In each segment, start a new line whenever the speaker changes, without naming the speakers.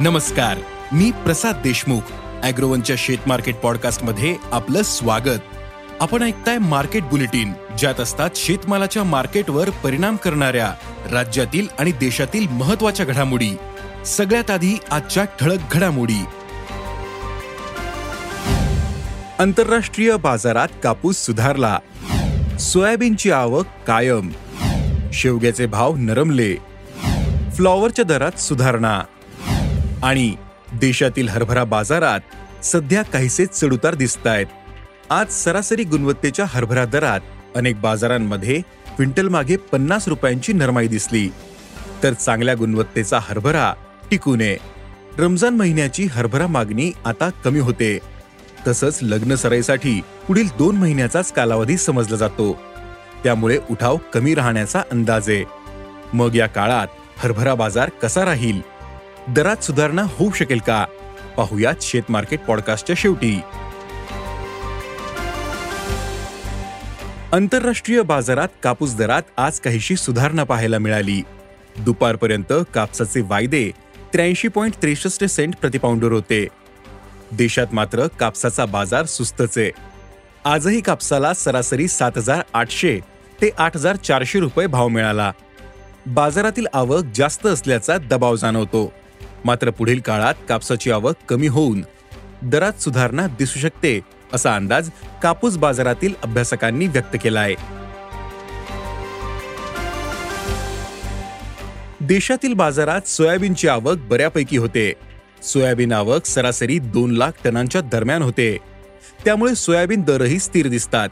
नमस्कार मी प्रसाद देशमुख अॅग्रोवनच्या शेत मार्केट पॉडकास्टमध्ये आपलं स्वागत. आपण ऐकताय मार्केट बुलेटिन ज्यात असतात शेतमालाच्या मार्केटवर परिणाम करणाऱ्या राज्यातील आणि देशातील महत्त्वाच्या घडामोडी. सगळ्यात आधी आजच्या ठळक घडामोडी. आंतरराष्ट्रीय बाजारात कापूस सुधारला. सोयाबीनची आवक कायम. शेवग्याचे भाव नरमले. फ्लॉवरच्या दरात सुधारणा. आणि देशातील हरभरा बाजारात सध्या काहीसे चढउतार दिसत आहेत आज सरासरी गुणवत्तेच्या हरभरा दरात अनेक बाजारांमध्ये क्विंटल मागे पन्नास रुपयांची नरमाई दिसली. तर चांगल्या गुणवत्तेचा हरभरा टिकू नये. रमजान महिन्याची हरभरा मागणी आता कमी होते. तसंच लग्न सराईसाठी पुढील दोन महिन्याचाच कालावधी समजला जातो. त्यामुळे उठाव कमी राहण्याचा अंदाज आहे. मग या काळात हरभरा बाजार कसा राहील? दरात सुधारणा होऊ शकेल का? पाहुयात शेत मार्केट पॉडकास्टच्या शेवटी. आंतरराष्ट्रीय बाजारात कापूस दरात आज काहीशी सुधारणा पाहायला मिळाली. दुपारपर्यंत कापसाचे वायदे त्र्याऐंशी पॉईंट त्रेसष्ट सेंट प्रतिपाऊंडर होते. देशात मात्र कापसाचा बाजार सुस्तच. आहे आजही कापसाला सरासरी सात हजार आठशे ते आठ हजार चारशे रुपये भाव मिळाला. बाजारातील आवक जास्त असल्याचा दबाव जाणवतो. मात्र पुढील काळात कापसाची आवक कमी होऊन दरात सुधारणा दिसू शकते असा अंदाज कापूस बाजारातील अभ्यासकांनी व्यक्त केला आहे देशातील बाजारात सोयाबीनची आवक बऱ्यापैकी होते. सोयाबीन आवक सरासरी दोन लाख टनांच्या दरम्यान होते. त्यामुळे सोयाबीन दरही स्थिर दिसतात.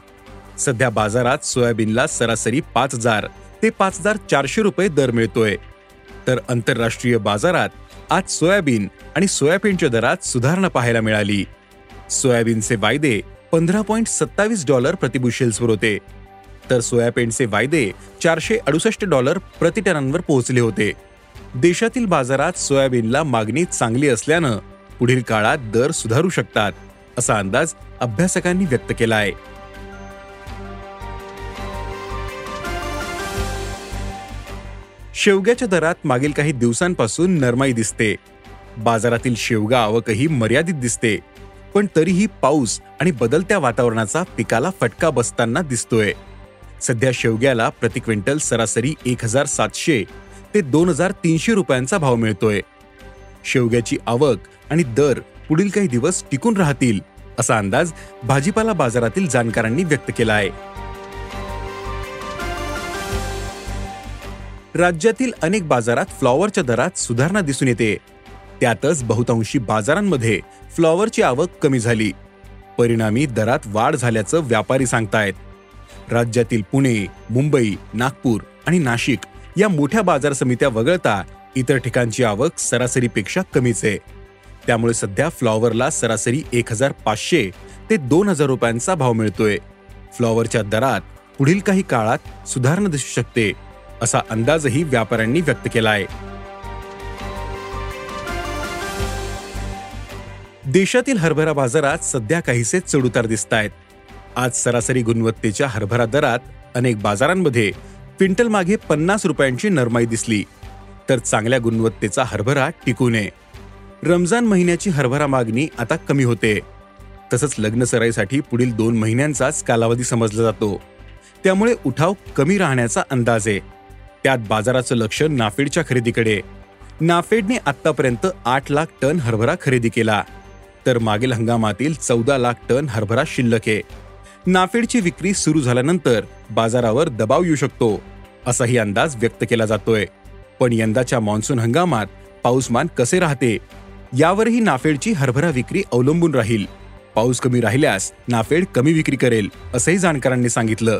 सध्या बाजारात सोयाबीनला सरासरी पाच हजार ते पाच हजार चारशे रुपये दर मिळतोय. तर आंतरराष्ट्रीय बाजारात आज सोयाबीन आणि सोयाबीनच्या दरात सुधारणा पाहायला मिळाली. सोयाबीनचे वायदे पंधरा पॉईंट सत्तावीस डॉलर प्रतिबुशेल्सवर होते. तर सोयाबीनचे वायदे चारशे अडुसष्ट डॉलर प्रति टनांवर पोहोचले होते. देशातील बाजारात सोयाबीनला मागणी चांगली असल्यानं पुढील काळात दर सुधारू शकतात असा अंदाज अभ्यासकांनी व्यक्त केला आहे शेवग्याच्या दरात मागील काही दिवसांपासून नरमाई दिसते. बाजारातील शेवगा आवकही मर्यादित दिसते. पण तरीही पाऊस आणि बदलत्या वातावरणाचा पिकाला फटका बसताना दिसतोय. सध्या शेवग्याला प्रति क्विंटल सरासरी एक हजार सातशे ते दोन हजार तीनशे रुपयांचा भाव मिळतोय. शेवग्याची आवक आणि दर पुढील काही दिवस टिकून राहतील असा अंदाज भाजीपाला बाजारातील जाणकारांनी व्यक्त केला आहे. राज्यातील अनेक बाजारात फ्लॉवरच्या दरात सुधारणा दिसून येते. त्यातच बहुतांशी बाजारांमध्ये फ्लॉवरची आवक कमी झाली. परिणामी दरात वाढ झाल्याचं व्यापारी सांगतायत. राज्यातील पुणे मुंबई नागपूर आणि नाशिक या मोठ्या बाजार समित्या वगळता इतर ठिकाणची आवक सरासरीपेक्षा कमीच आहे. त्यामुळे सध्या फ्लॉवरला सरासरी एक हजार पाचशे ते दोन हजार रुपयांचा भाव मिळतोय. फ्लॉवरच्या दरात पुढील काही काळात सुधारणा दिसू शकते. असा अंदाजही व्यापाऱ्यांनी व्यक्त केला आहे देशातील हरभरा बाजारात सध्या काहीसे चढउतार दिसत आहेत आज सरासरी गुणवत्तेच्या हरभरा दरात अनेक बाजारांमध्ये क्विंटल मागे पन्नास रुपयांची नरमाई दिसली. तर चांगल्या गुणवत्तेचा हरभरा टिकू नये. रमजान महिन्याची हरभरा मागणी आता कमी होते. तसंच लग्न सराईसाठी पुढील दोन महिन्यांचाच कालावधी समजला जातो. त्यामुळे उठाव कमी राहण्याचा अंदाज आहे. त्यात बाजाराचं लक्ष नाफेडच्या खरेदीकडे. नाफेडने आतापर्यंत आठ लाख टन हरभरा खरेदी केला. तर मागील हंगामातील चौदा लाख टन हरभरा शिल्लक आहे. नाफेडची विक्री सुरू झाल्यानंतर बाजारावर दबाव येऊ शकतो असाही अंदाज व्यक्त केला जातोय. पण यंदाच्या मान्सून हंगामात पाऊसमान कसे राहते? यावरही नाफेडची हरभरा विक्री अवलंबून राहील. पाऊस कमी राहिल्यास नाफेड कमी विक्री करेल असंही जाणकारांनी सांगितलं.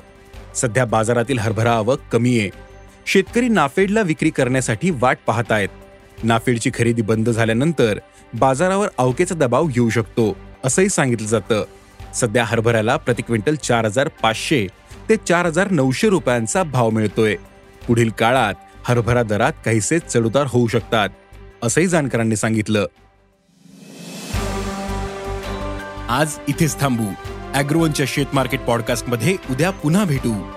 सध्या बाजारातील हरभरा आवक कमी आहे. शेतकरी नाफेडला विक्री करण्यासाठी वाट पाहत आहेत नाफेडची खरेदी बंद झाल्यानंतर बाजारावर अवकेचा दबाव येऊ शकतो असंही सांगितलं जातं. सध्या हरभऱ्याला प्रति क्विंटल चार हजार पाचशे ते चार हजार नऊशे रुपयांचा भाव मिळतोय. पुढील काळात हरभरा दरात काहीसे चढउतार होऊ शकतात असंही जाणकारांनी सांगितलं. आज इथेच थांबू. अॅग्रोवनच्या शेत मार्केट पॉडकास्टमध्ये उद्या पुन्हा भेटू.